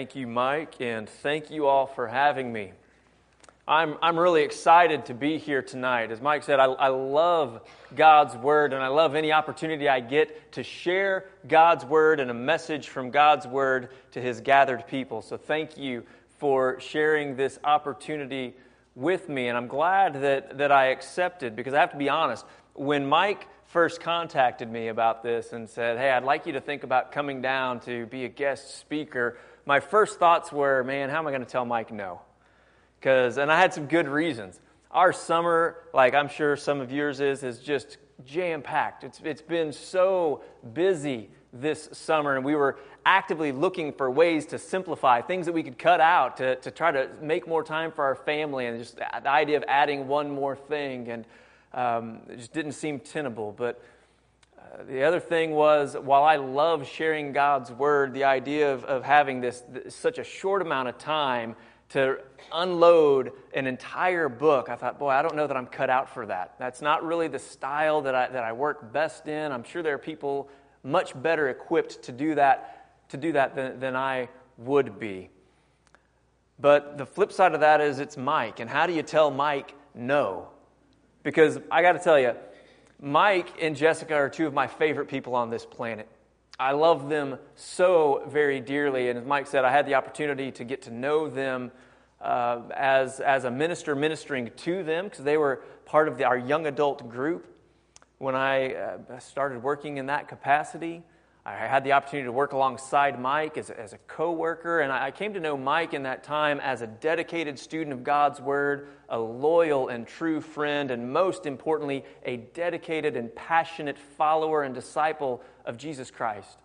Thank you, Mike, and thank you all for having me. I'm, I'm really excited to be here tonight. As Mike said, I, I love God's Word, and I love any opportunity I get to share God's Word and a message from God's Word to His gathered people. So thank you for sharing this opportunity with me, and I'm glad that, that I accepted because I have to be honest. When Mike first contacted me about this and said, Hey, I'd like you to think about coming down to be a guest speaker my first thoughts were, man, how am I going to tell Mike no? Because, and I had some good reasons. Our summer, like I'm sure some of yours is, is just jam packed. It's, it's been so busy this summer, and we were actively looking for ways to simplify things that we could cut out to, to try to make more time for our family, and just the idea of adding one more thing, and um, it just didn't seem tenable. But the other thing was, while I love sharing God's word, the idea of, of having this, this, such a short amount of time to unload an entire book, I thought, boy, I don't know that I'm cut out for that. That's not really the style that I, that I work best in. I'm sure there are people much better equipped to do that, to do that than, than I would be. But the flip side of that is it's Mike. And how do you tell Mike no? Because I got to tell you, Mike and Jessica are two of my favorite people on this planet. I love them so very dearly. And as Mike said, I had the opportunity to get to know them uh, as, as a minister ministering to them because they were part of the, our young adult group when I uh, started working in that capacity. I had the opportunity to work alongside Mike as a, as a co worker, and I came to know Mike in that time as a dedicated student of God's Word, a loyal and true friend, and most importantly, a dedicated and passionate follower and disciple of Jesus Christ.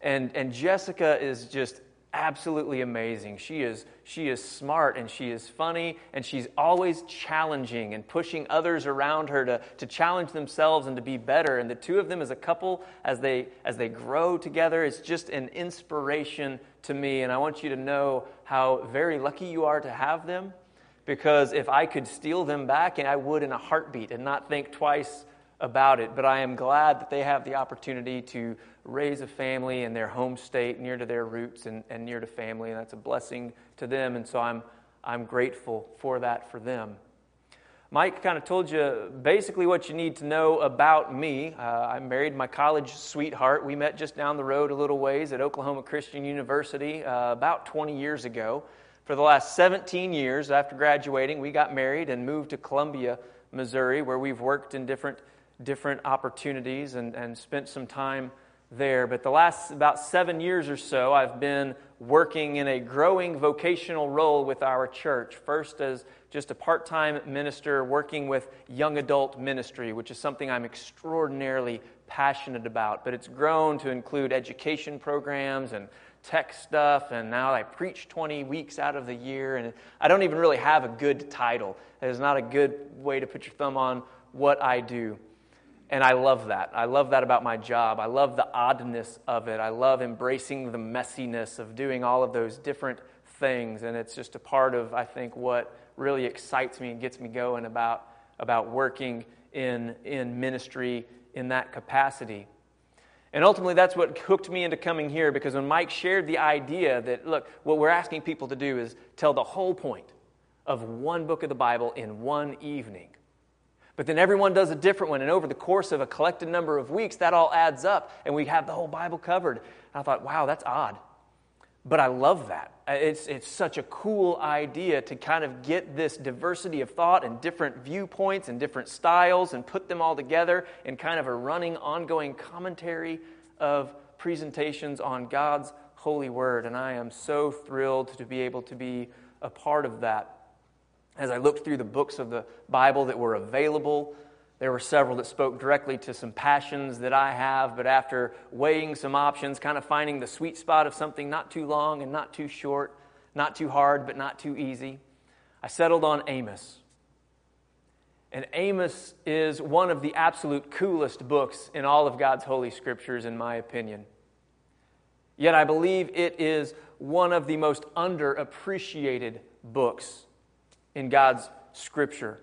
And, and Jessica is just absolutely amazing. She is, she is smart and she is funny and she's always challenging and pushing others around her to, to challenge themselves and to be better. And the two of them as a couple, as they, as they grow together, it's just an inspiration to me. And I want you to know how very lucky you are to have them because if I could steal them back, and I would in a heartbeat and not think twice about it. But I am glad that they have the opportunity to raise a family in their home state, near to their roots and, and near to family, and that's a blessing to them. And so I'm, I'm grateful for that for them. Mike kind of told you basically what you need to know about me. Uh, I married my college sweetheart. We met just down the road a little ways at Oklahoma Christian University uh, about 20 years ago. For the last 17 years after graduating, we got married and moved to Columbia, Missouri, where we've worked in different, different opportunities and, and spent some time there. But the last about seven years or so, I've been working in a growing vocational role with our church. First, as just a part time minister working with young adult ministry, which is something I'm extraordinarily passionate about. But it's grown to include education programs and tech stuff, and now I preach 20 weeks out of the year, and I don't even really have a good title. It is not a good way to put your thumb on what I do. And I love that. I love that about my job. I love the oddness of it. I love embracing the messiness of doing all of those different things. And it's just a part of, I think, what really excites me and gets me going about, about working in, in ministry in that capacity. And ultimately, that's what hooked me into coming here because when Mike shared the idea that, look, what we're asking people to do is tell the whole point of one book of the Bible in one evening. But then everyone does a different one, and over the course of a collected number of weeks, that all adds up, and we have the whole Bible covered. And I thought, wow, that's odd. But I love that. It's, it's such a cool idea to kind of get this diversity of thought and different viewpoints and different styles and put them all together in kind of a running, ongoing commentary of presentations on God's holy word. And I am so thrilled to be able to be a part of that. As I looked through the books of the Bible that were available, there were several that spoke directly to some passions that I have, but after weighing some options, kind of finding the sweet spot of something not too long and not too short, not too hard, but not too easy, I settled on Amos. And Amos is one of the absolute coolest books in all of God's Holy Scriptures, in my opinion. Yet I believe it is one of the most underappreciated books in God's scripture.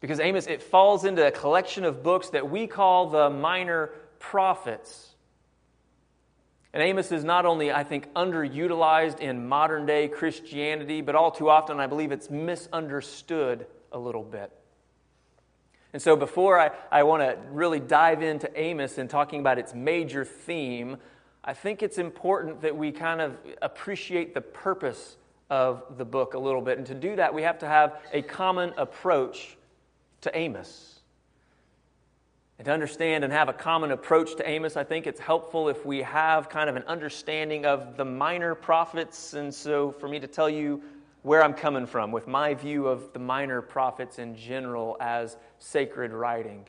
Because Amos, it falls into a collection of books that we call the minor prophets. And Amos is not only, I think, underutilized in modern day Christianity, but all too often I believe it's misunderstood a little bit. And so, before I, I want to really dive into Amos and talking about its major theme, I think it's important that we kind of appreciate the purpose of the book a little bit. And to do that, we have to have a common approach to Amos. And to understand and have a common approach to Amos, I think it's helpful if we have kind of an understanding of the minor prophets. And so, for me to tell you where I'm coming from with my view of the minor prophets in general as sacred writing.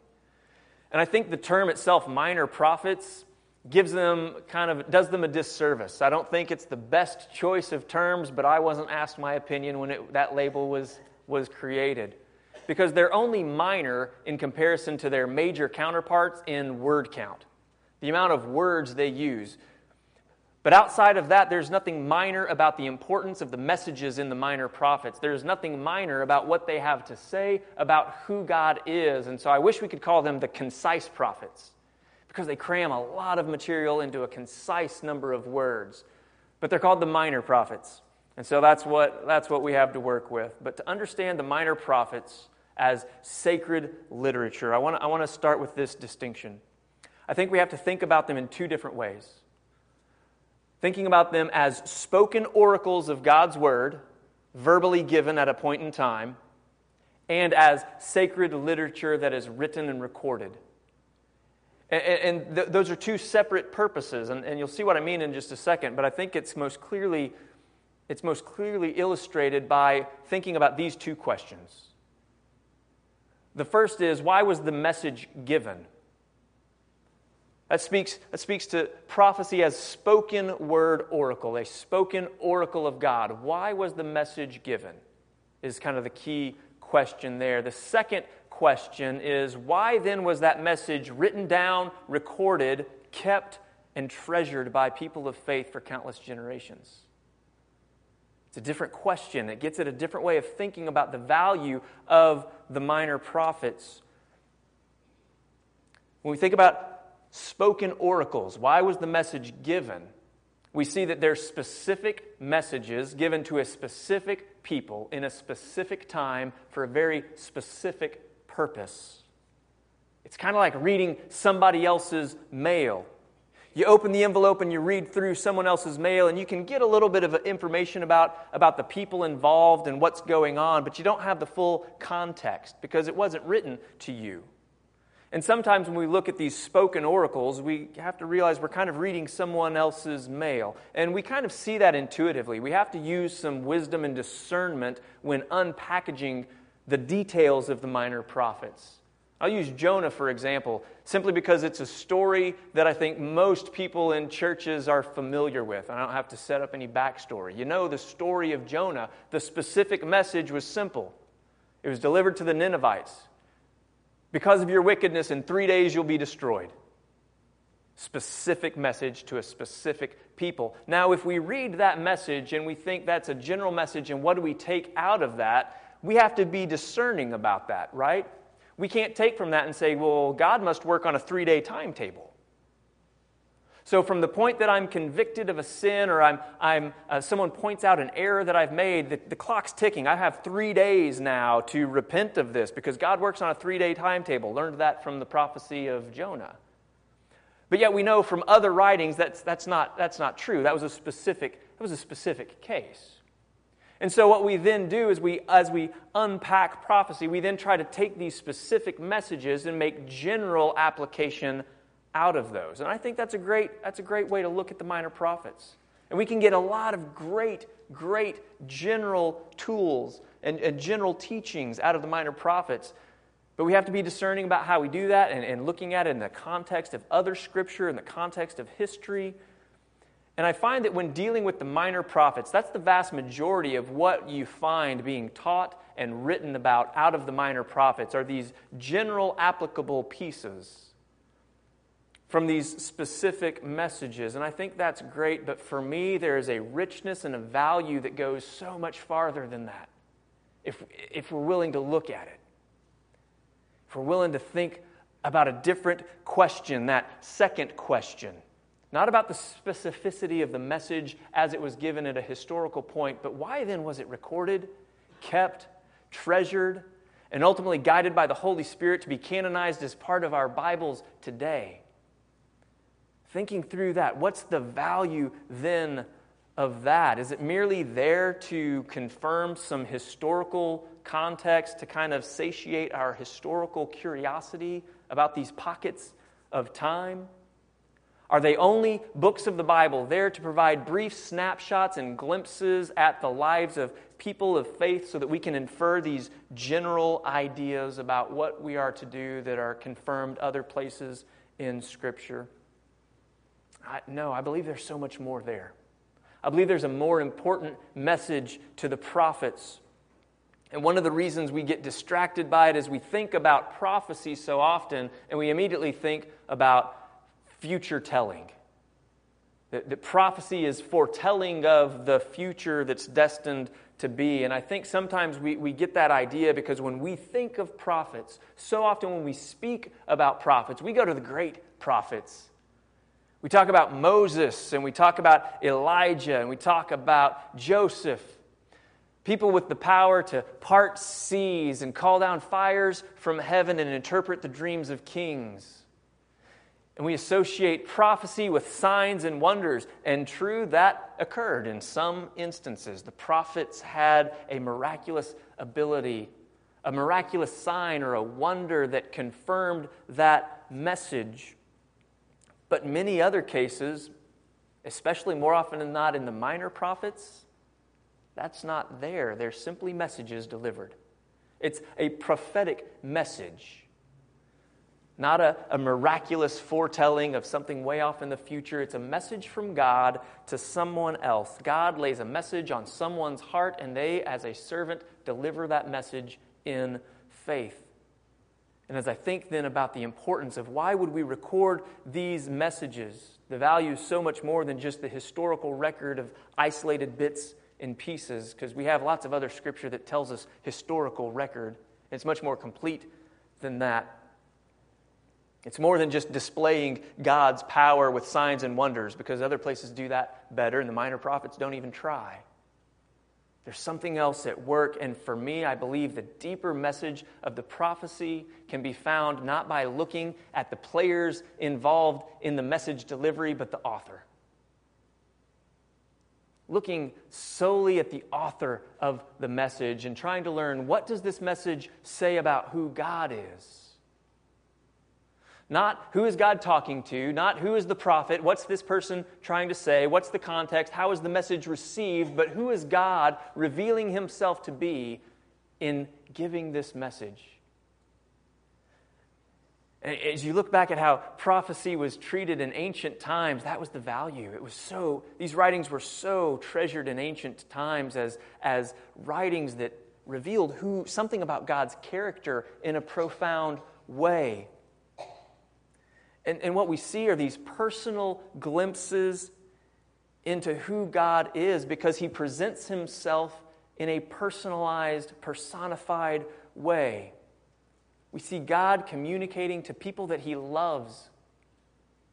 And I think the term itself, minor prophets, gives them kind of does them a disservice. I don't think it's the best choice of terms, but I wasn't asked my opinion when it, that label was was created. Because they're only minor in comparison to their major counterparts in word count. The amount of words they use. But outside of that, there's nothing minor about the importance of the messages in the minor prophets. There's nothing minor about what they have to say about who God is. And so I wish we could call them the concise prophets because they cram a lot of material into a concise number of words. But they're called the minor prophets. And so that's what, that's what we have to work with. But to understand the minor prophets as sacred literature, I want to I want to start with this distinction. I think we have to think about them in two different ways thinking about them as spoken oracles of God's word, verbally given at a point in time, and as sacred literature that is written and recorded. And, and th- those are two separate purposes, and, and you'll see what I mean in just a second, but I think it's most clearly. It's most clearly illustrated by thinking about these two questions. The first is why was the message given? That speaks, that speaks to prophecy as spoken word oracle, a spoken oracle of God. Why was the message given? Is kind of the key question there. The second question is why then was that message written down, recorded, kept, and treasured by people of faith for countless generations? It's a different question. It gets at a different way of thinking about the value of the minor prophets. When we think about spoken oracles. Why was the message given? We see that there's specific messages given to a specific people in a specific time for a very specific purpose. It's kind of like reading somebody else's mail. You open the envelope and you read through someone else's mail, and you can get a little bit of information about, about the people involved and what's going on, but you don't have the full context because it wasn't written to you. And sometimes when we look at these spoken oracles, we have to realize we're kind of reading someone else's mail. And we kind of see that intuitively. We have to use some wisdom and discernment when unpackaging the details of the minor prophets. I'll use Jonah, for example, simply because it's a story that I think most people in churches are familiar with. I don't have to set up any backstory. You know the story of Jonah. The specific message was simple it was delivered to the Ninevites. Because of your wickedness, in three days you'll be destroyed. Specific message to a specific people. Now, if we read that message and we think that's a general message, and what do we take out of that? We have to be discerning about that, right? We can't take from that and say, well, God must work on a three day timetable. So, from the point that I'm convicted of a sin or I'm, I'm, uh, someone points out an error that I've made, the, the clock's ticking. I have three days now to repent of this because God works on a three day timetable. Learned that from the prophecy of Jonah. But yet, we know from other writings that's, that's, not, that's not true. That was, a specific, that was a specific case. And so, what we then do is, we, as we unpack prophecy, we then try to take these specific messages and make general application out of those. And I think that's a great, that's a great way to look at the minor prophets. And we can get a lot of great, great general tools and, and general teachings out of the minor prophets. But we have to be discerning about how we do that and, and looking at it in the context of other scripture, in the context of history. And I find that when dealing with the minor prophets, that's the vast majority of what you find being taught and written about out of the minor prophets are these general applicable pieces from these specific messages. And I think that's great, but for me, there is a richness and a value that goes so much farther than that if, if we're willing to look at it. If we're willing to think about a different question, that second question not about the specificity of the message as it was given at a historical point, but why then was it recorded, kept, treasured, and ultimately guided by the Holy Spirit to be canonized as part of our Bibles today? Thinking through that, what's the value then of that? Is it merely there to confirm some historical context, to kind of satiate our historical curiosity about these pockets of time? Are they only books of the Bible there to provide brief snapshots and glimpses at the lives of people of faith so that we can infer these general ideas about what we are to do that are confirmed other places in Scripture? I, no, I believe there's so much more there. I believe there's a more important message to the prophets. And one of the reasons we get distracted by it is we think about prophecy so often and we immediately think about future telling. That, that prophecy is foretelling of the future that's destined to be. And I think sometimes we, we get that idea because when we think of prophets, so often when we speak about prophets, we go to the great prophets. We talk about Moses and we talk about Elijah and we talk about Joseph. People with the power to part seas and call down fires from heaven and interpret the dreams of kings. And we associate prophecy with signs and wonders. And true, that occurred in some instances. The prophets had a miraculous ability, a miraculous sign or a wonder that confirmed that message. But many other cases, especially more often than not in the minor prophets, that's not there. They're simply messages delivered. It's a prophetic message not a, a, miraculous foretelling of something way off in the future. It's a message from God to someone else. God lays a message on someone's heart, and they, as a servant, deliver that message in faith. And as I think then about the importance of why would we record these messages, the value is so much more than just the historical record of isolated bits and pieces, because we have lots of other scripture that tells us historical record. It's much more complete than that. It's more than just displaying God's power with signs and wonders, because other places do that better, and the minor prophets don't even try. There's something else at work, and for me, I believe the deeper message of the prophecy can be found not by looking at the players involved in the message delivery, but the author. Looking solely at the author of the message and trying to learn what does this message say about who God is? Not who is God talking to, not who is the prophet, what's this person trying to say, what's the context, how is the message received, but who is God revealing himself to be in giving this message. As you look back at how prophecy was treated in ancient times, that was the value. It was so, these writings were so treasured in ancient times as, as writings that revealed who, something about God's character in a profound way. And, and what we see are these personal glimpses into who God is because he presents himself in a personalized, personified way. We see God communicating to people that he loves.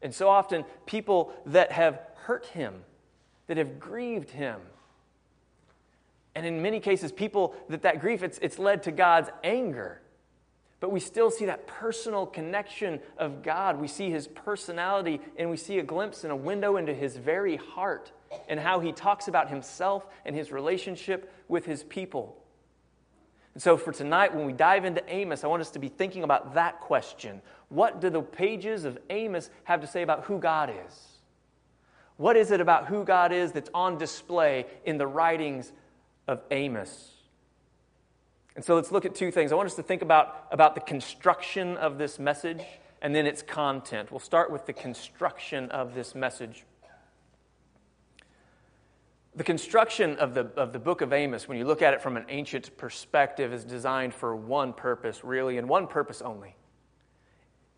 And so often, people that have hurt him, that have grieved him. And in many cases, people that that grief, it's, it's led to God's anger. But we still see that personal connection of God. We see his personality and we see a glimpse and a window into his very heart and how he talks about himself and his relationship with his people. And so, for tonight, when we dive into Amos, I want us to be thinking about that question. What do the pages of Amos have to say about who God is? What is it about who God is that's on display in the writings of Amos? And so let's look at two things. I want us to think about, about the construction of this message and then its content. We'll start with the construction of this message. The construction of the, of the book of Amos, when you look at it from an ancient perspective, is designed for one purpose, really, and one purpose only.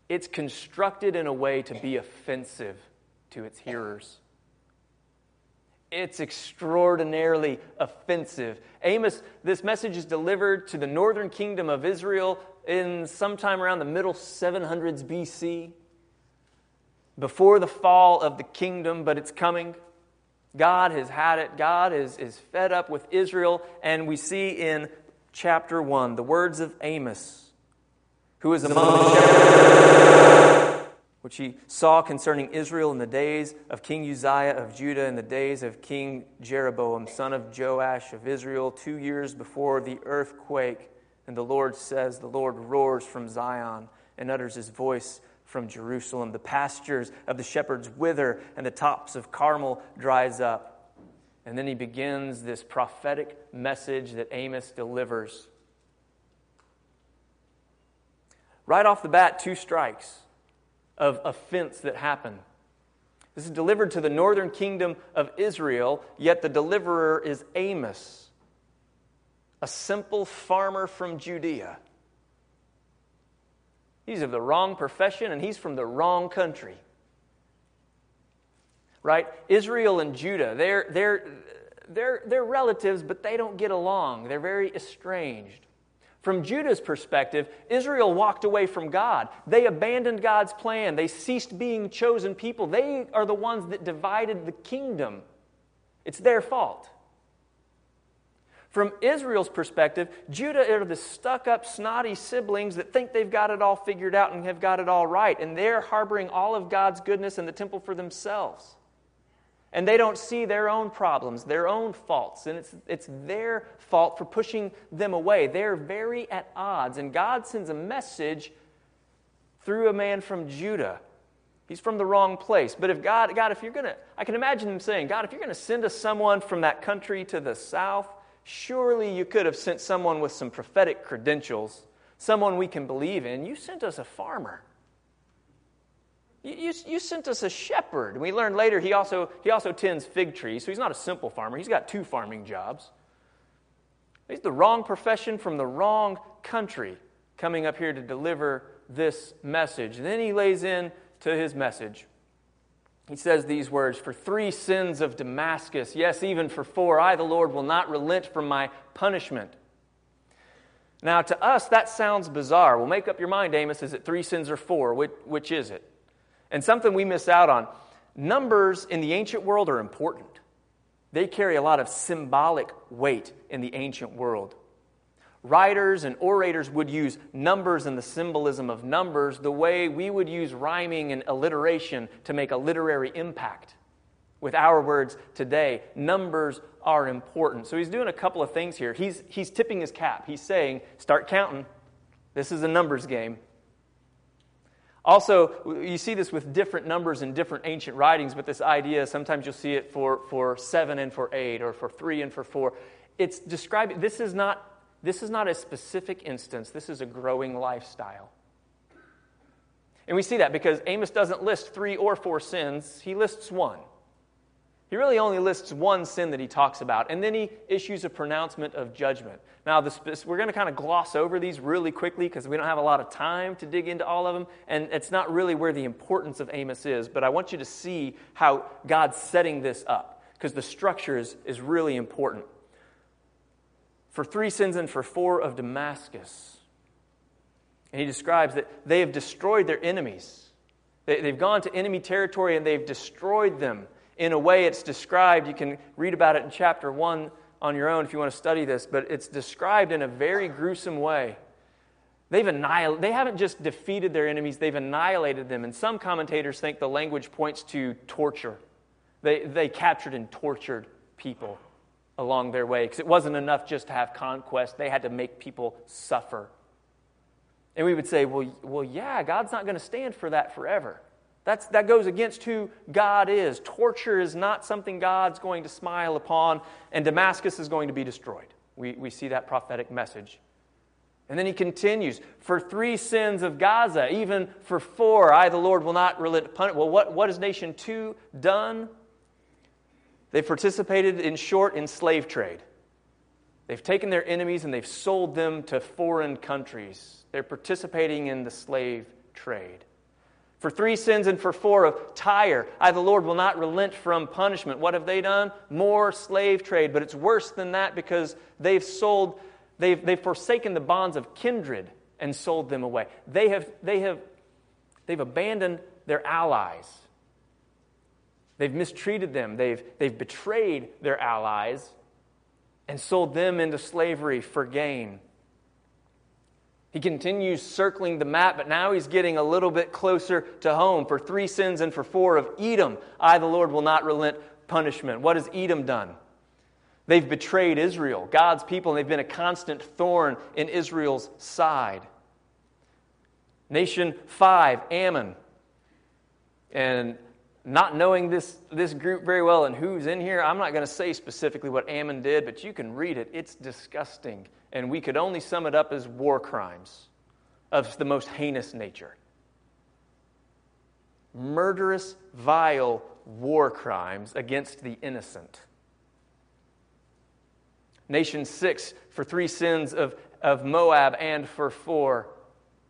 It's constructed in a way to be offensive to its hearers. It's extraordinarily offensive. Amos, this message is delivered to the northern kingdom of Israel in sometime around the middle 700s BC. before the fall of the kingdom, but it's coming. God has had it. God is, is fed up with Israel. And we see in chapter 1 the words of Amos, who is among the shepherds, which he saw concerning Israel in the days of King Uzziah of Judah, in the days of King Jeroboam, son of Joash of Israel, two years before the earthquake. And the Lord says, The Lord roars from Zion and utters his voice from Jerusalem. The pastures of the shepherds wither, and the tops of Carmel dries up. And then he begins this prophetic message that Amos delivers. Right off the bat, two strikes of offense that happened. This is delivered to the northern kingdom of Israel, yet the deliverer is Amos, a simple farmer from Judea. He's of the wrong profession and he's from the wrong country. Right? Israel and Judah, they're, they're, they're, they're relatives, but they don't get along. They're very estranged. From Judah's perspective, Israel walked away from God. They abandoned God's plan. They ceased being chosen people. They are the ones that divided the kingdom. It's their fault. From Israel's perspective, Judah are the stuck up, snotty siblings that think they've got it all figured out and have got it all right. And they're harboring all of God's goodness in the temple for themselves. And they don't see their own problems, their own faults. And it's, it's their fault for pushing them away. They're very at odds. And God sends a message through a man from Judah. He's from the wrong place. But if God, God, if you're going to, I can imagine him saying, God, if you're going to send us someone from that country to the south, Surely you could have sent someone with some prophetic credentials, someone we can believe in. You sent us a farmer. You, you, sent us a shepherd. And we learned later he also, he also tends fig trees, so he's not a simple farmer. He's got two farming jobs. He's the wrong profession from the wrong country coming up here to deliver this message. And then he lays in to his message he says these words For three sins of Damascus, yes, even for four, I, the Lord, will not relent from my punishment. Now, to us, that sounds bizarre. Well, make up your mind, Amos. Is it three sins or four? Which, which is it? And something we miss out on numbers in the ancient world are important, they carry a lot of symbolic weight in the ancient world. Writers and orators would use numbers and the symbolism of numbers the way we would use rhyming and alliteration to make a literary impact. With our words today, numbers are important. So he's doing a couple of things here. He's, he's tipping his cap. He's saying, start counting. This is a numbers game. Also, you see this with different numbers in different ancient writings, but this idea, sometimes you'll see it for, for seven and for eight, or for three and for four. It's describing, this is not this is not a specific instance, this is a growing lifestyle. And we see that because Amos doesn't list three or four sins, he lists one. He really only lists one sin that he talks about, and then he issues a pronouncement of judgment. Now, we're going to kind of gloss over these really quickly because we don't have a lot of time to dig into all of them, and it's not really where the importance of Amos is, but I want you to see how God's setting this up because the structure is, is really important for three sins and for four of Damascus. And he describes that they have destroyed their enemies. They, have gone to enemy territory and they've destroyed them in a way it's described. You can read about it in chapter 1 on your own if you want to study this, but it's described in a very gruesome way. They've annihil- they haven't just defeated their enemies, they've annihilated them. And some commentators think the language points to torture. They, they captured and tortured people along their way because it wasn't enough just to have conquest, they had to make people suffer. And we would say, well, well yeah, God's not going to stand for that forever. That's, that goes against who God is. Torture is not something God's going to smile upon, and Damascus is going to be destroyed. We, we see that prophetic message. And then he continues, For three sins of Gaza, even for four, I, the Lord, will not relent punish. Well, what, what has nation two done? They've participated, in short, in slave trade. They've taken their enemies and they've sold them to foreign countries. They're participating in the slave trade. For three sins and for four of Tyre, I, the Lord, will not relent from punishment. What have they done? More slave trade. But it's worse than that because they've sold, they've, they've forsaken the bonds of kindred and sold them away. They have, they have, they've abandoned their allies They've mistreated them, they've, they've betrayed their allies and sold them into slavery for gain. He continues circling the map, but now he's getting a little bit closer to home. For three sins and for four of Edom, I, the Lord, will not relent punishment. What has Edom done? They've betrayed Israel, God's people, and they've been a constant thorn in Israel's side. Nation five, Ammon. And not knowing this, this group very well and who's in here, I'm not going to say specifically what Ammon did, but you can read it. It's disgusting. And we could only sum it up as war crimes of the most heinous nature. Murderous, vile war crimes against the innocent. Nation six, for three sins of, of Moab and for four.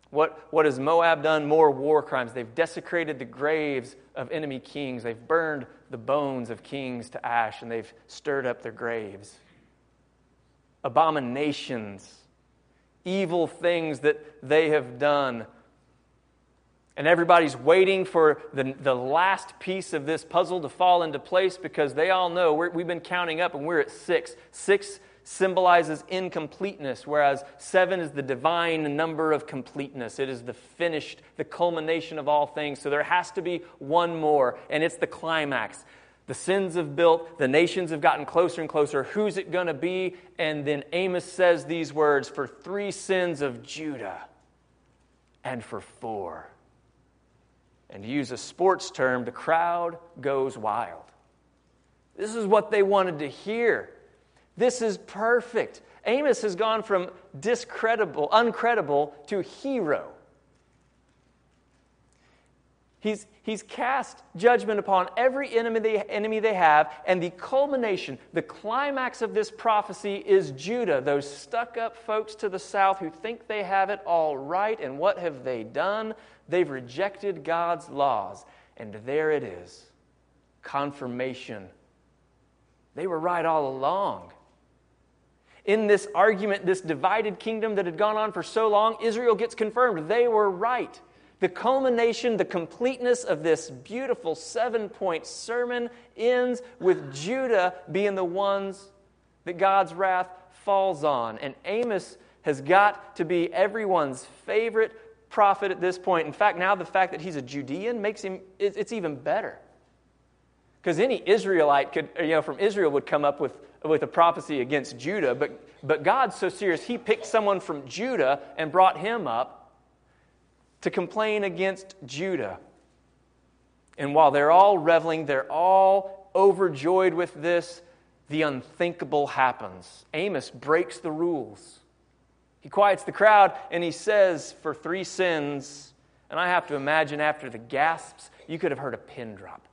What, what has Moab done? More war crimes. They've desecrated the graves of enemy kings. They've burned the bones of kings to ash, and they've stirred up their graves. Abominations, evil things that they have done. And everybody's waiting for the, the last piece of this puzzle to fall into place because they all know we've been counting up and we're at six. Six symbolizes incompleteness, whereas seven is the divine number of completeness. It is the finished, the culmination of all things. So there has to be one more, and it's the climax. The sins have built, the nations have gotten closer and closer. Who's it going to be? And then Amos says these words for three sins of Judah and for four. And to use a sports term, the crowd goes wild. This is what they wanted to hear. This is perfect. Amos has gone from discreditable, uncredible to hero. He's, he's cast judgment upon every enemy they, enemy they have, and the culmination, the climax of this prophecy is Judah, those stuck up folks to the south who think they have it all right. And what have they done? They've rejected God's laws. And there it is confirmation. They were right all along in this argument, this divided kingdom that had gone on for so long, Israel gets confirmed. They were right. The culmination, the completeness of this beautiful seven point sermon ends with Judah being the ones that God's wrath falls on. And Amos has got to be everyone's favorite prophet at this point. In fact, now the fact that he's a Judean makes him, it's even better. Because any Israelite could, you know, from Israel would come up with with a prophecy against Judah, but, but God's so serious, he picked someone from Judah and brought him up to complain against Judah. And while they're all reveling, they're all overjoyed with this, the unthinkable happens. Amos breaks the rules. He quiets the crowd and he says, For three sins, and I have to imagine after the gasps, you could have heard a pin drop.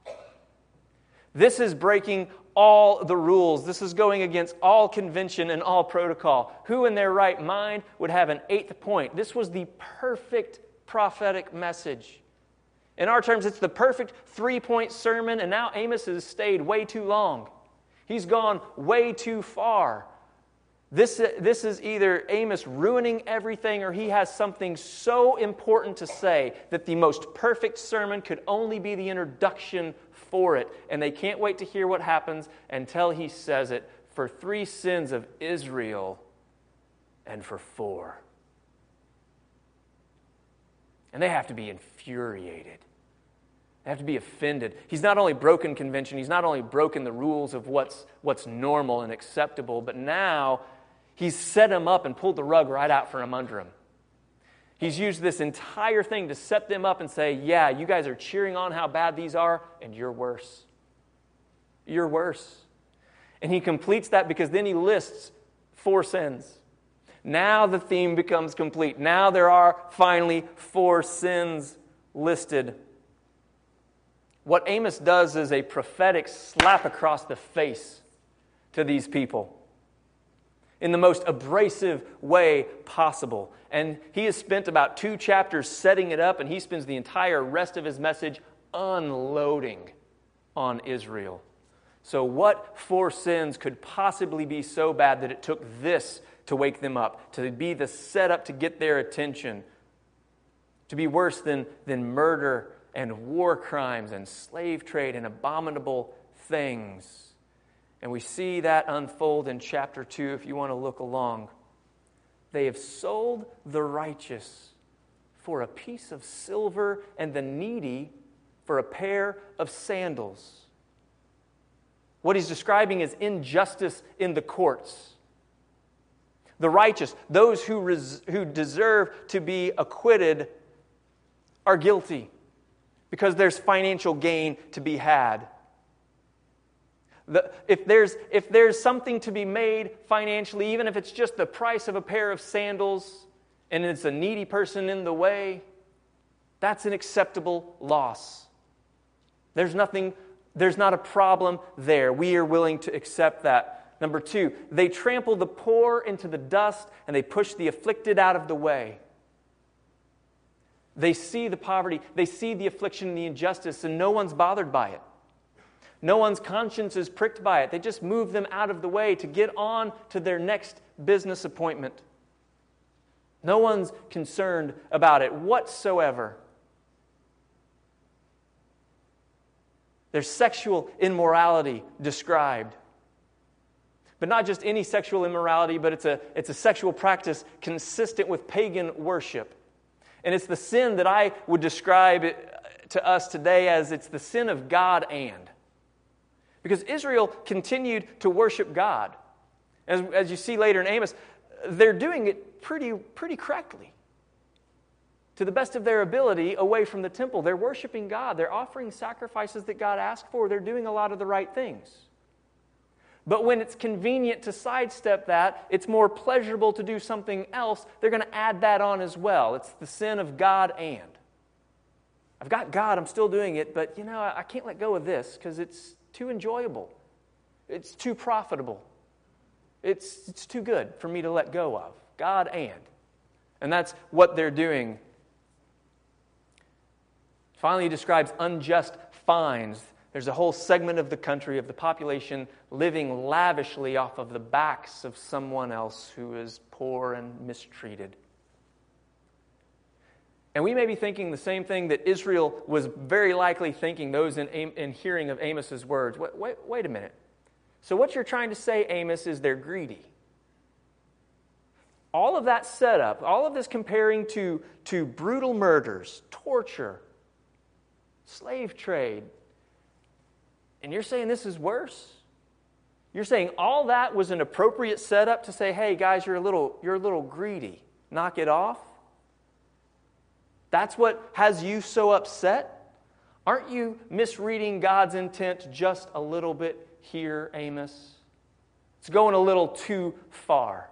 This is breaking all the rules. This is going against all convention and all protocol. Who in their right mind would have an eighth point? This was the perfect prophetic message. In our terms, it's the perfect three point sermon, and now Amos has stayed way too long. He's gone way too far. This, this is either Amos ruining everything or he has something so important to say that the most perfect sermon could only be the introduction for it. And they can't wait to hear what happens until he says it for three sins of Israel and for four. And they have to be infuriated. They have to be offended. He's not only broken convention, he's not only broken the rules of what's, what's normal and acceptable, but now he's set him up and pulled the rug right out from under him. He's used this entire thing to set them up and say, Yeah, you guys are cheering on how bad these are, and you're worse. You're worse. And he completes that because then he lists four sins. Now the theme becomes complete. Now there are finally four sins listed. What Amos does is a prophetic slap across the face to these people in the most abrasive way possible. And he has spent about two chapters setting it up, and he spends the entire rest of his message unloading on Israel. So, what four sins could possibly be so bad that it took this to wake them up, to be the setup to get their attention, to be worse than, than murder and war crimes and slave trade and abominable things. And we see that unfold in chapter 2 if you want to look along. They have sold the righteous for a piece of silver and the needy for a pair of sandals. What he's describing is injustice in the courts. The righteous, those who, res- who deserve to be acquitted, are guilty because there's financial gain to be had. The, if, there's, if there's something to be made financially, even if it's just the price of a pair of sandals and it's a needy person in the way, that's an acceptable loss. There's nothing, there's not a problem there. We are willing to accept that. Number two, they trample the poor into the dust and they push the afflicted out of the way. They see the poverty, they see the affliction and the injustice, and no one's bothered by it. No one's conscience is pricked by it. They just move them out of the way to get on to their next business appointment. No one's concerned about it whatsoever. There's sexual immorality described. But not just any sexual immorality, but it's a, it's a sexual practice consistent with pagan worship. And it's the sin that I would describe uh, to us today as it's the sin of God and. Because Israel continued to worship God. As, as you see later in Amos, they're doing it pretty, pretty correctly. To the best of their ability, away from the temple. They're worshiping God. They're offering sacrifices that God asked for. They're doing a lot of the right things. But when it's convenient to sidestep that, it's more pleasurable to do something else, they're going to add that on as well. It's the sin of God and. I've got God, I'm still doing it, but you know, I can't let go of this because it's too enjoyable. It's too profitable. It's, it's too good for me to let go of. God and. And that's what they're doing. Finally, he describes unjust fines. There's a whole segment of the country, of the population, living lavishly off of the backs of someone else who is poor and mistreated. And we may be thinking the same thing that Israel was very likely thinking, those in, in hearing of Amos's words. Wait, wait, wait a minute. So, what you're trying to say, Amos, is they're greedy. All of that setup, all of this comparing to, to brutal murders, torture, slave trade, and you're saying this is worse? You're saying all that was an appropriate setup to say, hey, guys, you're a little, you're a little greedy. Knock it off? That's what has you so upset? Aren't you misreading God's intent just a little bit here, Amos? It's going a little too far.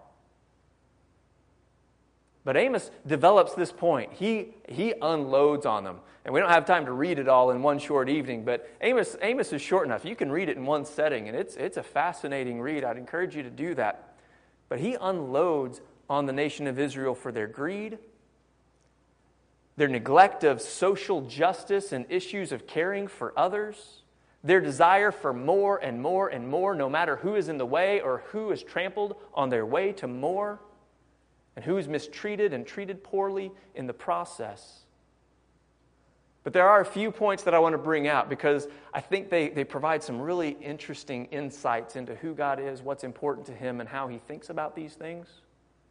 But Amos develops this point. He, he unloads on them. And we don't have time to read it all in one short evening, but Amos, Amos is short enough. You can read it in one setting, and it's, it's a fascinating read. I'd encourage you to do that. But he unloads on the nation of Israel for their greed, their neglect of social justice and issues of caring for others, their desire for more and more and more, no matter who is in the way or who is trampled on their way to more, and who is mistreated and treated poorly in the process. But there are a few points that I want to bring out because I think they, they provide some really interesting insights into who God is, what's important to Him, and how He thinks about these things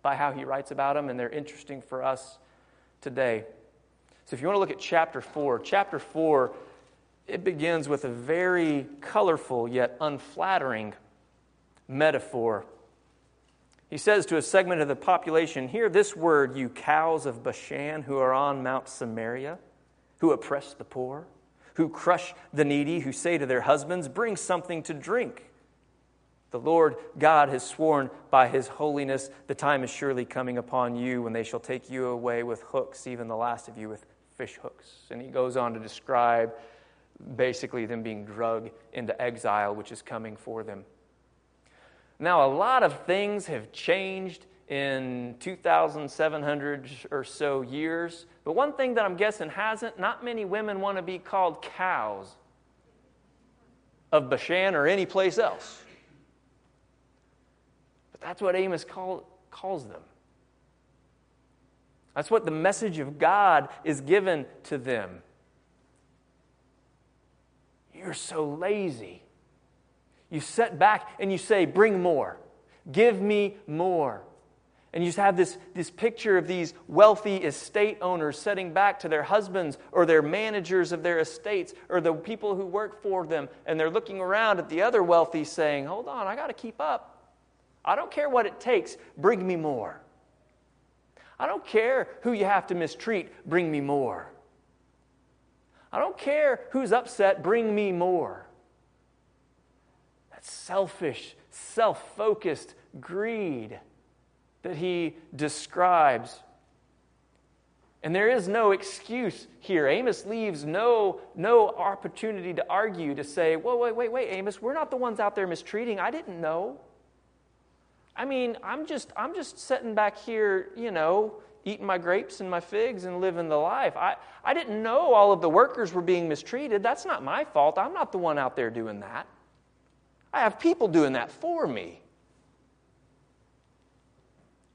by how He writes about them, and they're interesting for us today. So if you want to look at chapter 4, chapter 4, it begins with a very colorful yet unflattering metaphor. He says to a segment of the population, Hear this word, you cows of Bashan who are on Mount Samaria, who oppress the poor, who crush the needy, who say to their husbands, Bring something to drink. The Lord God has sworn by his holiness, the time is surely coming upon you when they shall take you away with hooks, even the last of you with fish hooks. And he goes on to describe basically them being drugged into exile, which is coming for them. Now, a lot of things have changed in 2,700 or so years, but one thing that I'm guessing hasn't, not many women want to be called cows of Bashan or any place else. But that's what Amos call, calls them. That's what the message of God is given to them. you're so lazy. You set back and you say, Bring more. Give me more. And you just have this, this picture of these wealthy estate owners setting back to their husbands or their managers of their estates or the people who work for them. And they're looking around at the other wealthy saying, Hold on, I got to keep up. I don't care what it takes, bring me more. I don't care who you have to mistreat, bring me more. I don't care who's upset, bring me more. Selfish, self focused greed that he describes. And there is no excuse here. Amos leaves no, no opportunity to argue, to say, whoa, wait, wait, wait, Amos, we're not the ones out there mistreating. I didn't know. I mean, I'm just, I'm just sitting back here, you know, eating my grapes and my figs and living the life. I, I didn't know all of the workers were being mistreated. That's not my fault. I'm not the one out there doing that. I have people doing that for me.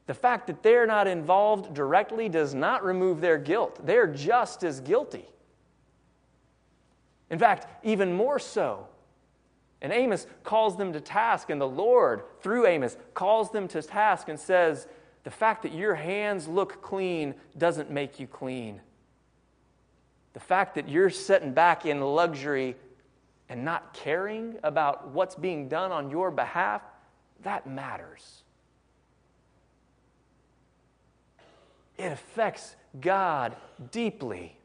The fact that they're not involved directly does not remove their guilt. They're just as guilty. In fact, even more so. And Amos calls them to task, and the Lord, through Amos, calls them to task and says, The fact that your hands look clean doesn't make you clean. The fact that you're sitting back in luxury and not caring about what's being done on your behalf, that matters. it affects God deeply.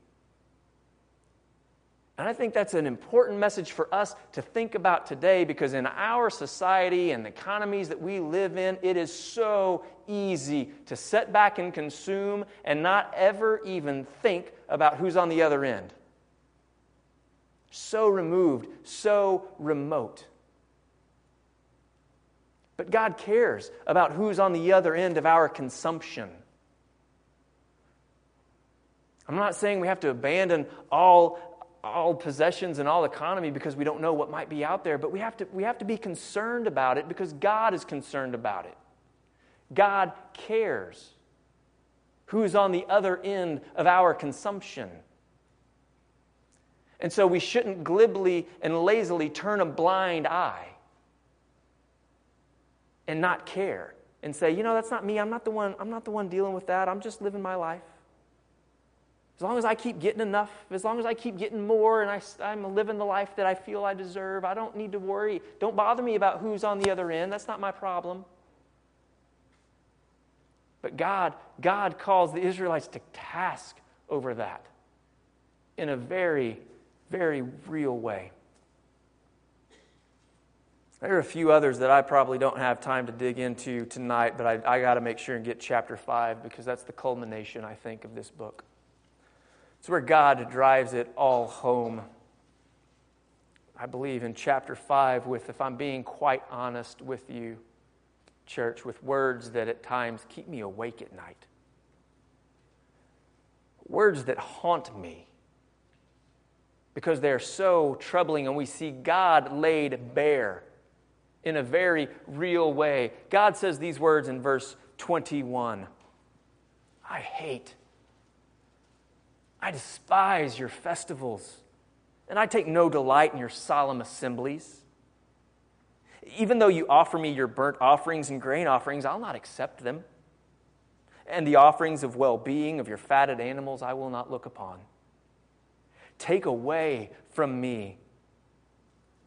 And I think that's an important message for us to think about today because in our society and the economies that we live in, it is so easy to sit back and consume and not ever even think about who's on the other end. So removed, so remote. But God cares about who's on the other end of our consumption. I'm not saying we have to abandon all, all possessions and all economy because we don't know what might be out there, but we have, to, we have to be concerned about it because God is concerned about it. God cares who's on the other end of our consumption. And so we shouldn't glibly and lazily turn a blind eye and not care and say, you know, that's not me. I'm not the one, I'm not the one dealing with that. I'm just living my life. As long as I keep getting enough, as long as I keep getting more and I, I'm living the life that I feel I deserve, I don't need to worry. Don't bother me about who's on the other end. That's not my problem. But God, God calls the Israelites to task over that in a very, very real way. There are a few others that I probably don't have time to dig into tonight, but I, I got to make sure and get chapter 5 because that's the culmination, I think, of this book. It's where God drives it all home. I believe in chapter 5 with, if I'm being quite honest with you, church, with words that at times keep me awake at night. Words that haunt me because they're so troubling and we see God laid bare in a very real way. God says these words in verse 21 I hate I despise your festivals, and I take no delight in your solemn assemblies. Even though you offer me your burnt offerings and grain offerings, I'll not accept them. And the offerings of well being of your fatted animals I will not look upon. Take away from me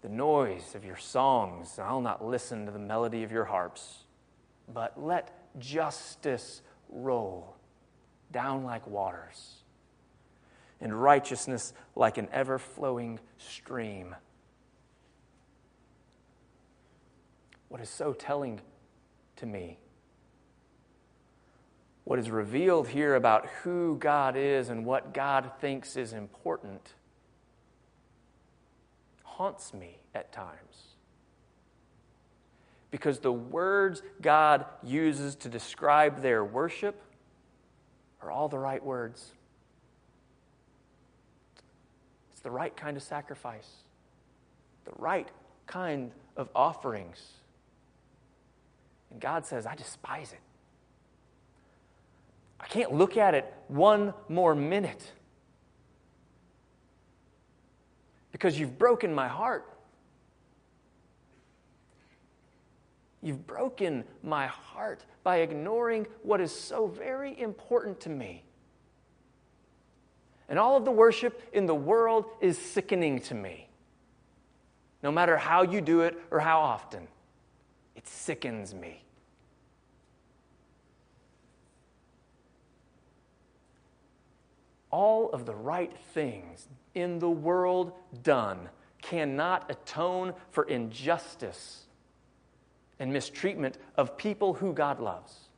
the noise of your songs, I'll not listen to the melody of your harps. But let justice roll down like waters and righteousness like an ever flowing stream. What is so telling to me? What is revealed here about who God is and what God thinks is important haunts me at times. Because the words God uses to describe their worship are all the right words. It's the right kind of sacrifice, the right kind of offerings. And God says, I despise it. I can't look at it one more minute. because you've broken my heart. You've broken my heart by ignoring what is so very important to me. And all of the worship in the world is sickening to me. No matter how you do it or how often, it sickens me. All of the right things in the world done cannot atone for injustice and mistreatment of people who God loves.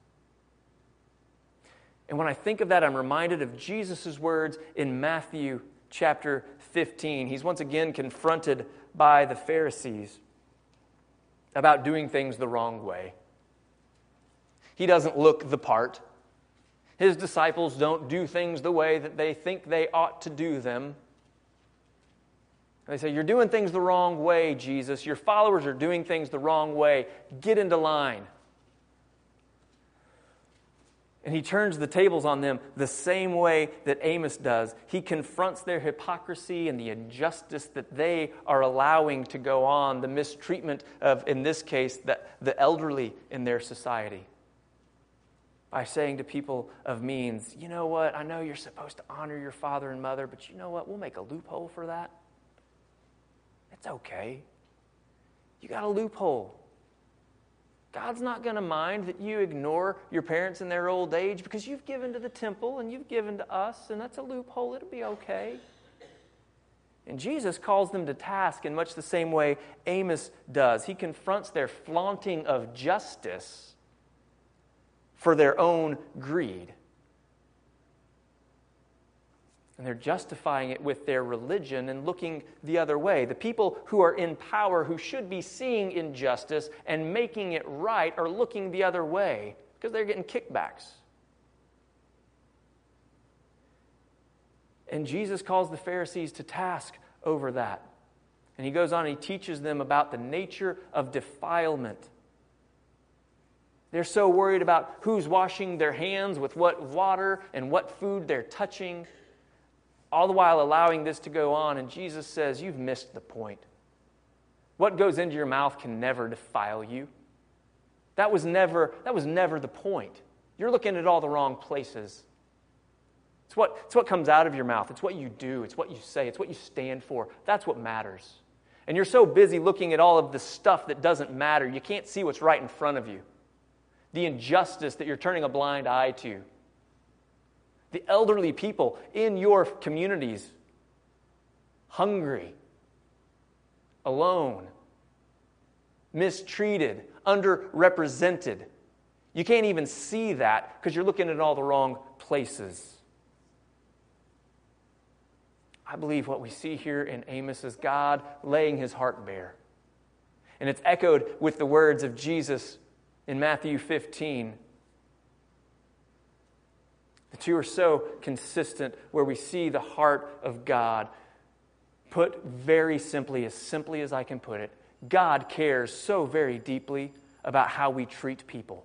And when I think of that, I'm reminded of Jesus' words in Matthew chapter 15. He's once again confronted by the Pharisees about doing things the wrong way. He doesn't look the part. His disciples don't do things the way that they think they ought to do them. They say, You're doing things the wrong way, Jesus. Your followers are doing things the wrong way. Get into line. And he turns the tables on them the same way that Amos does. He confronts their hypocrisy and the injustice that they are allowing to go on, the mistreatment of, in this case, the, the elderly in their society. By saying to people of means, you know what, I know you're supposed to honor your father and mother, but you know what, we'll make a loophole for that. It's okay. You got a loophole. God's not going to mind that you ignore your parents in their old age because you've given to the temple and you've given to us, and that's a loophole. It'll be okay. And Jesus calls them to task in much the same way Amos does. He confronts their flaunting of justice for their own greed. And they're justifying it with their religion and looking the other way. The people who are in power, who should be seeing injustice and making it right, are looking the other way because they're getting kickbacks. And Jesus calls the Pharisees to task over that. And he goes on and he teaches them about the nature of defilement. They're so worried about who's washing their hands with what water and what food they're touching all the while allowing this to go on. And Jesus says, You've missed the point. What goes into your mouth can never defile you. That was never, that was never the point. You're looking at all the wrong places. It's what, it's what comes out of your mouth. It's what you do. It's what you say. It's what you stand for. That's what matters. And you're so busy looking at all of the stuff that doesn't matter, you can't see what's right in front of you. The injustice that you're turning a blind eye to the elderly people in your communities, hungry, alone, mistreated, underrepresented. You can't even see that because you're looking at all the wrong places. I believe what we see here in Amos is God laying his heart bare. And it's echoed with the words of Jesus in Matthew 15 the two are so consistent where we see the heart of God. Put very simply, as simply as I can put it, God cares so very deeply about how we treat people.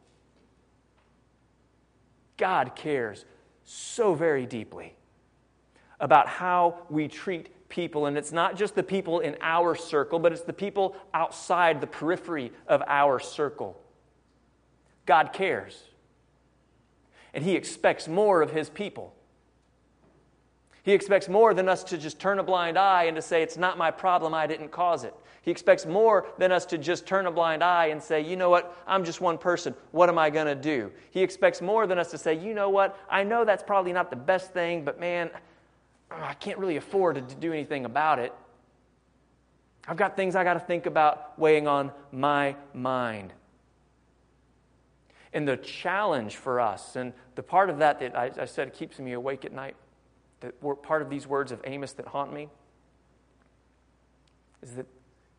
God cares so very deeply about how we treat people. And it's not just the people in our circle, but it's the people outside the periphery of our circle. God cares and He expects more of His people. He expects more than us to just turn a blind eye and to say, It's not my problem, I didn't cause it. He expects more than us to just turn a blind eye and say, You know what, I'm just one person. What am I going to do? He expects more than us to say, You know what, I know that's probably not the best thing, but man, I can't really afford to do anything about it. I've got things I got to think about weighing on my mind and the challenge for us, and the part of that that I, I said keeps me awake at night, that were part of these words of Amos that haunt me, is that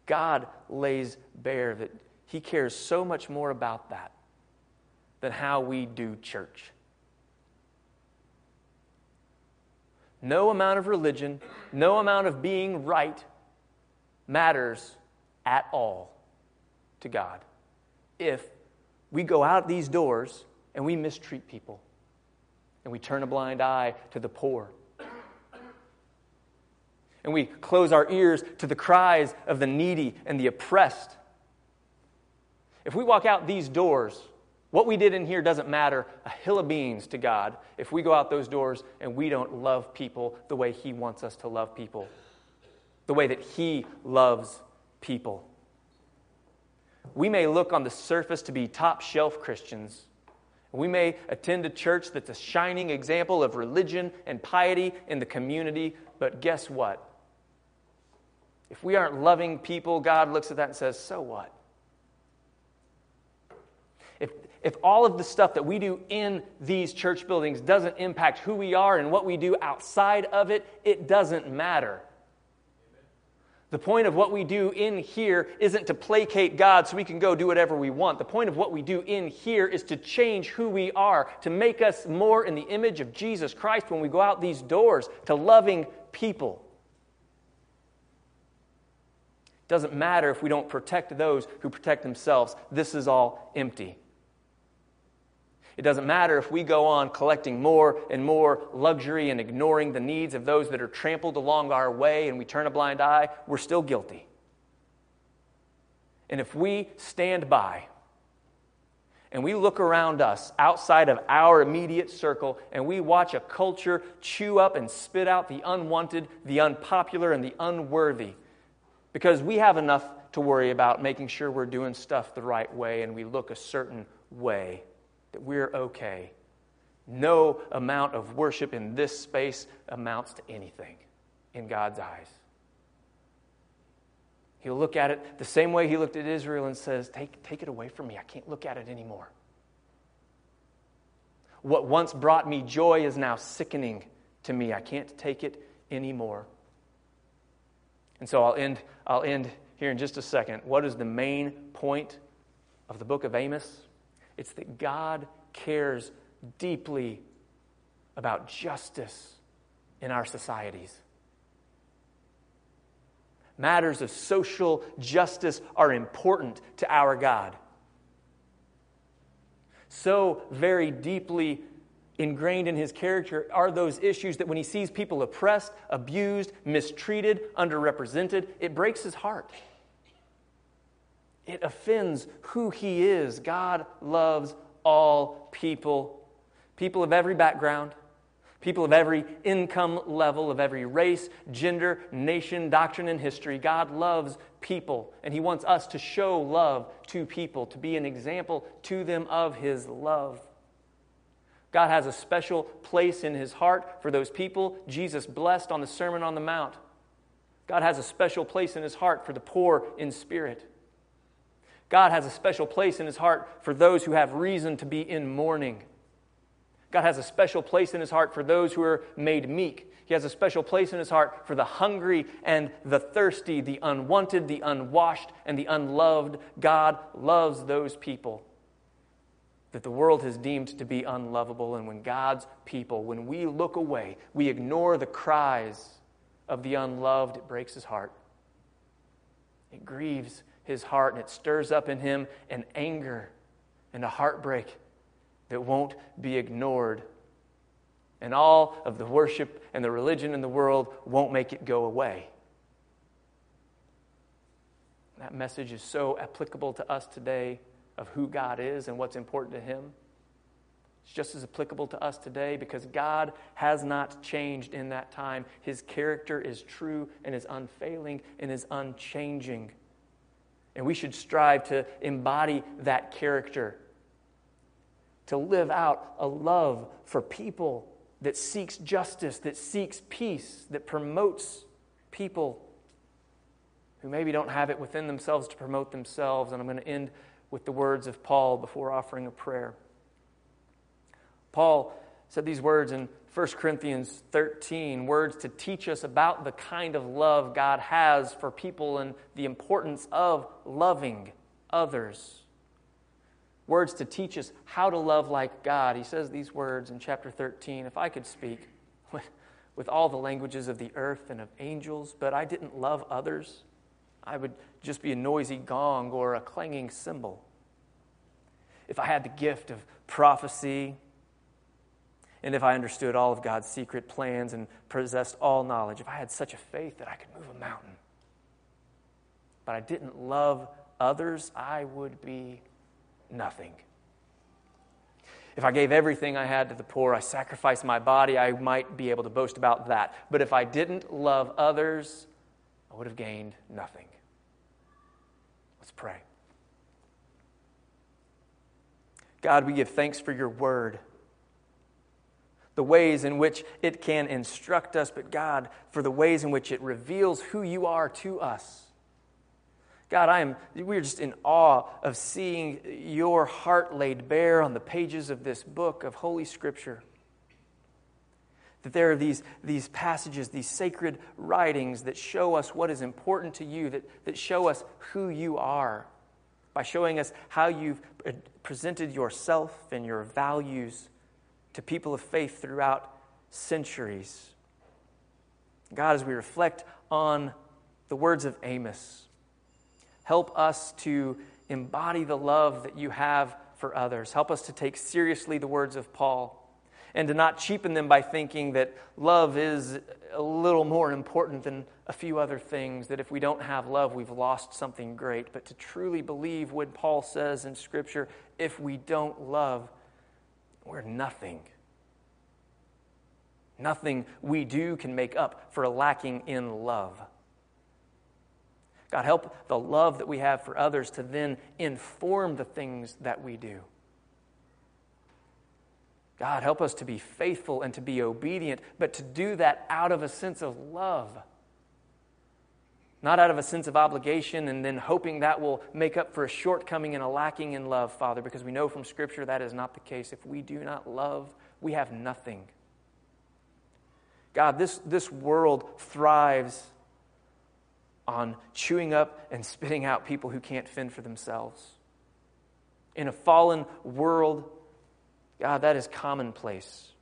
God lays bare that He cares so much more about that than how we do church. No amount of religion, no amount of being right matters at all to God if we go out these doors and we mistreat people and we turn a blind eye to the poor. and we close our ears to the cries of the needy and the oppressed. If we walk out these doors, what we did in here doesn't matter a hill of beans to God if we go out those doors and we don't love people the way He wants us to love people, the way that He loves people. We may look on the surface to be top shelf Christians. We may attend a church that's a shining example of religion and piety in the community, but guess what? If we aren't loving people, God looks at that and says, So what? If, if all of the stuff that we do in these church buildings doesn't impact who we are and what we do outside of it, it doesn't matter. The point of what we do in here isn't to placate God so we can go do whatever we want. The point of what we do in here is to change who we are, to make us more in the image of Jesus Christ when we go out these doors, to loving people. Doesn't matter if we don't protect those who protect themselves. This is all empty. It doesn't matter if we go on collecting more and more luxury and ignoring the needs of those that are trampled along our way and we turn a blind eye, we're still guilty. And if we stand by and we look around us outside of our immediate circle and we watch a culture chew up and spit out the unwanted, the unpopular, and the unworthy, because we have enough to worry about making sure we're doing stuff the right way and we look a certain way that we're okay. No amount of worship in this space amounts to anything in God's eyes. He'll look at it the same way he looked at Israel and says, Take, take it away from me. I can't look at it anymore. What once brought me joy is now sickening to me. I can't take it anymore. And so I'll end, I'll end here in just a second. What is the main point of the book of Amos? It's that God cares deeply about justice in our societies. Matters of social justice are important to our God. So very deeply ingrained in his character are those issues that when he sees people oppressed, abused, mistreated, underrepresented, it breaks his heart. It offends who he is. God loves all people, people of every background, people of every income level, of every race, gender, nation, doctrine, and history. God loves people, and he wants us to show love to people, to be an example to them of his love. God has a special place in his heart for those people Jesus blessed on the Sermon on the Mount. God has a special place in his heart for the poor in spirit. God has a special place in his heart for those who have reason to be in mourning. God has a special place in his heart for those who are made meek. He has a special place in his heart for the hungry and the thirsty, the unwanted, the unwashed, and the unloved. God loves those people that the world has deemed to be unlovable. And when God's people, when we look away, we ignore the cries of the unloved, it breaks his heart. It grieves his heart and it stirs up in him an anger and a heartbreak that won't be ignored. And all of the worship and the religion in the world won't make it go away. That message is so applicable to us today of who God is and what's important to Him. It's just as applicable to us today because God has not changed in that time. His character is true and is unfailing and is unchanging. And we should strive to embody that character, to live out a love for people that seeks justice, that seeks peace, that promotes people who maybe don't have it within themselves to promote themselves. And I'm going to end with the words of Paul before offering a prayer. Paul said these words in 1 Corinthians 13, words to teach us about the kind of love God has for people and the importance of loving others. Words to teach us how to love like God. He says these words in chapter 13 If I could speak with, all the languages of the earth and of angels, but I didn't love others, I would just be a noisy gong or a clanging cymbal. If I had the gift of prophecy, and if I understood all of God's secret plans and possessed all knowledge, if I had such a faith that I could move a mountain, but I didn't love others, I would be nothing. If I gave everything I had to the poor, I sacrificed my body, I might be able to boast about that. But if I didn't love others, I would have gained nothing. Let's pray. God, we give thanks for your word, the ways in which it can instruct us, but God, for the ways in which it reveals who you are to us. God, I am, we're just in awe of seeing your heart laid bare on the pages of this book of Holy Scripture. That there are these, these passages, these sacred writings that show us what is important to you, that, that show us who you are, by showing us how you've presented yourself and your values to people of faith throughout centuries. God, as we reflect on the words of Amos, Help us to embody the love that you have for others. Help us to take seriously the words of Paul and to not cheapen them by thinking that love is a little more important than a few other things, that if we don't have love, we've lost something great. But to truly believe what Paul says in Scripture if we don't love, we're nothing. Nothing we do can make up for lacking in love. God, help the love that we have for others to then inform the things that we do. God, help us to be faithful and to be obedient, but to do that out of a sense of love. Not out of a sense of obligation and then hoping that will make up for a shortcoming and a lacking in love, Father, because we know from Scripture that is not the case. If we do not love, we have nothing. God, this, this world thrives on chewing up and spitting out people who can't fend for themselves. In a fallen world, God, that is commonplace.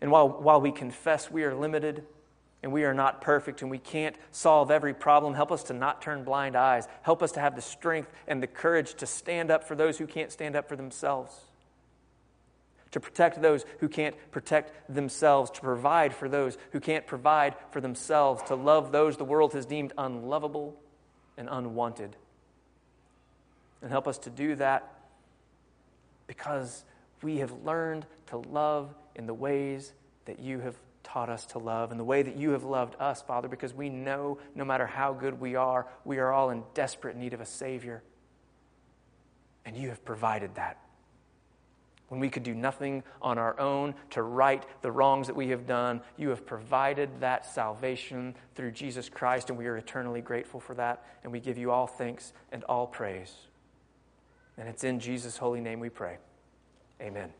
And while, while we confess we are limited and we are not perfect and we can't solve every problem, help us to not turn blind eyes. Help us to have the strength and the courage to stand up for those who can't stand up for themselves to protect those who can't protect themselves, to provide for those who can't provide for themselves, to love those the world has deemed unlovable and unwanted. And help us to do that because we have learned to love in the ways that you have taught us to love, in the way that you have loved us, Father, because we know no matter how good we are, we are all in desperate need of a Savior. And you have provided that when we could do nothing on our own to right the wrongs that we have done. You have provided that salvation through Jesus Christ, and we are eternally grateful for that. And we give you all thanks and all praise. And it's in Jesus' holy name we pray. Amen.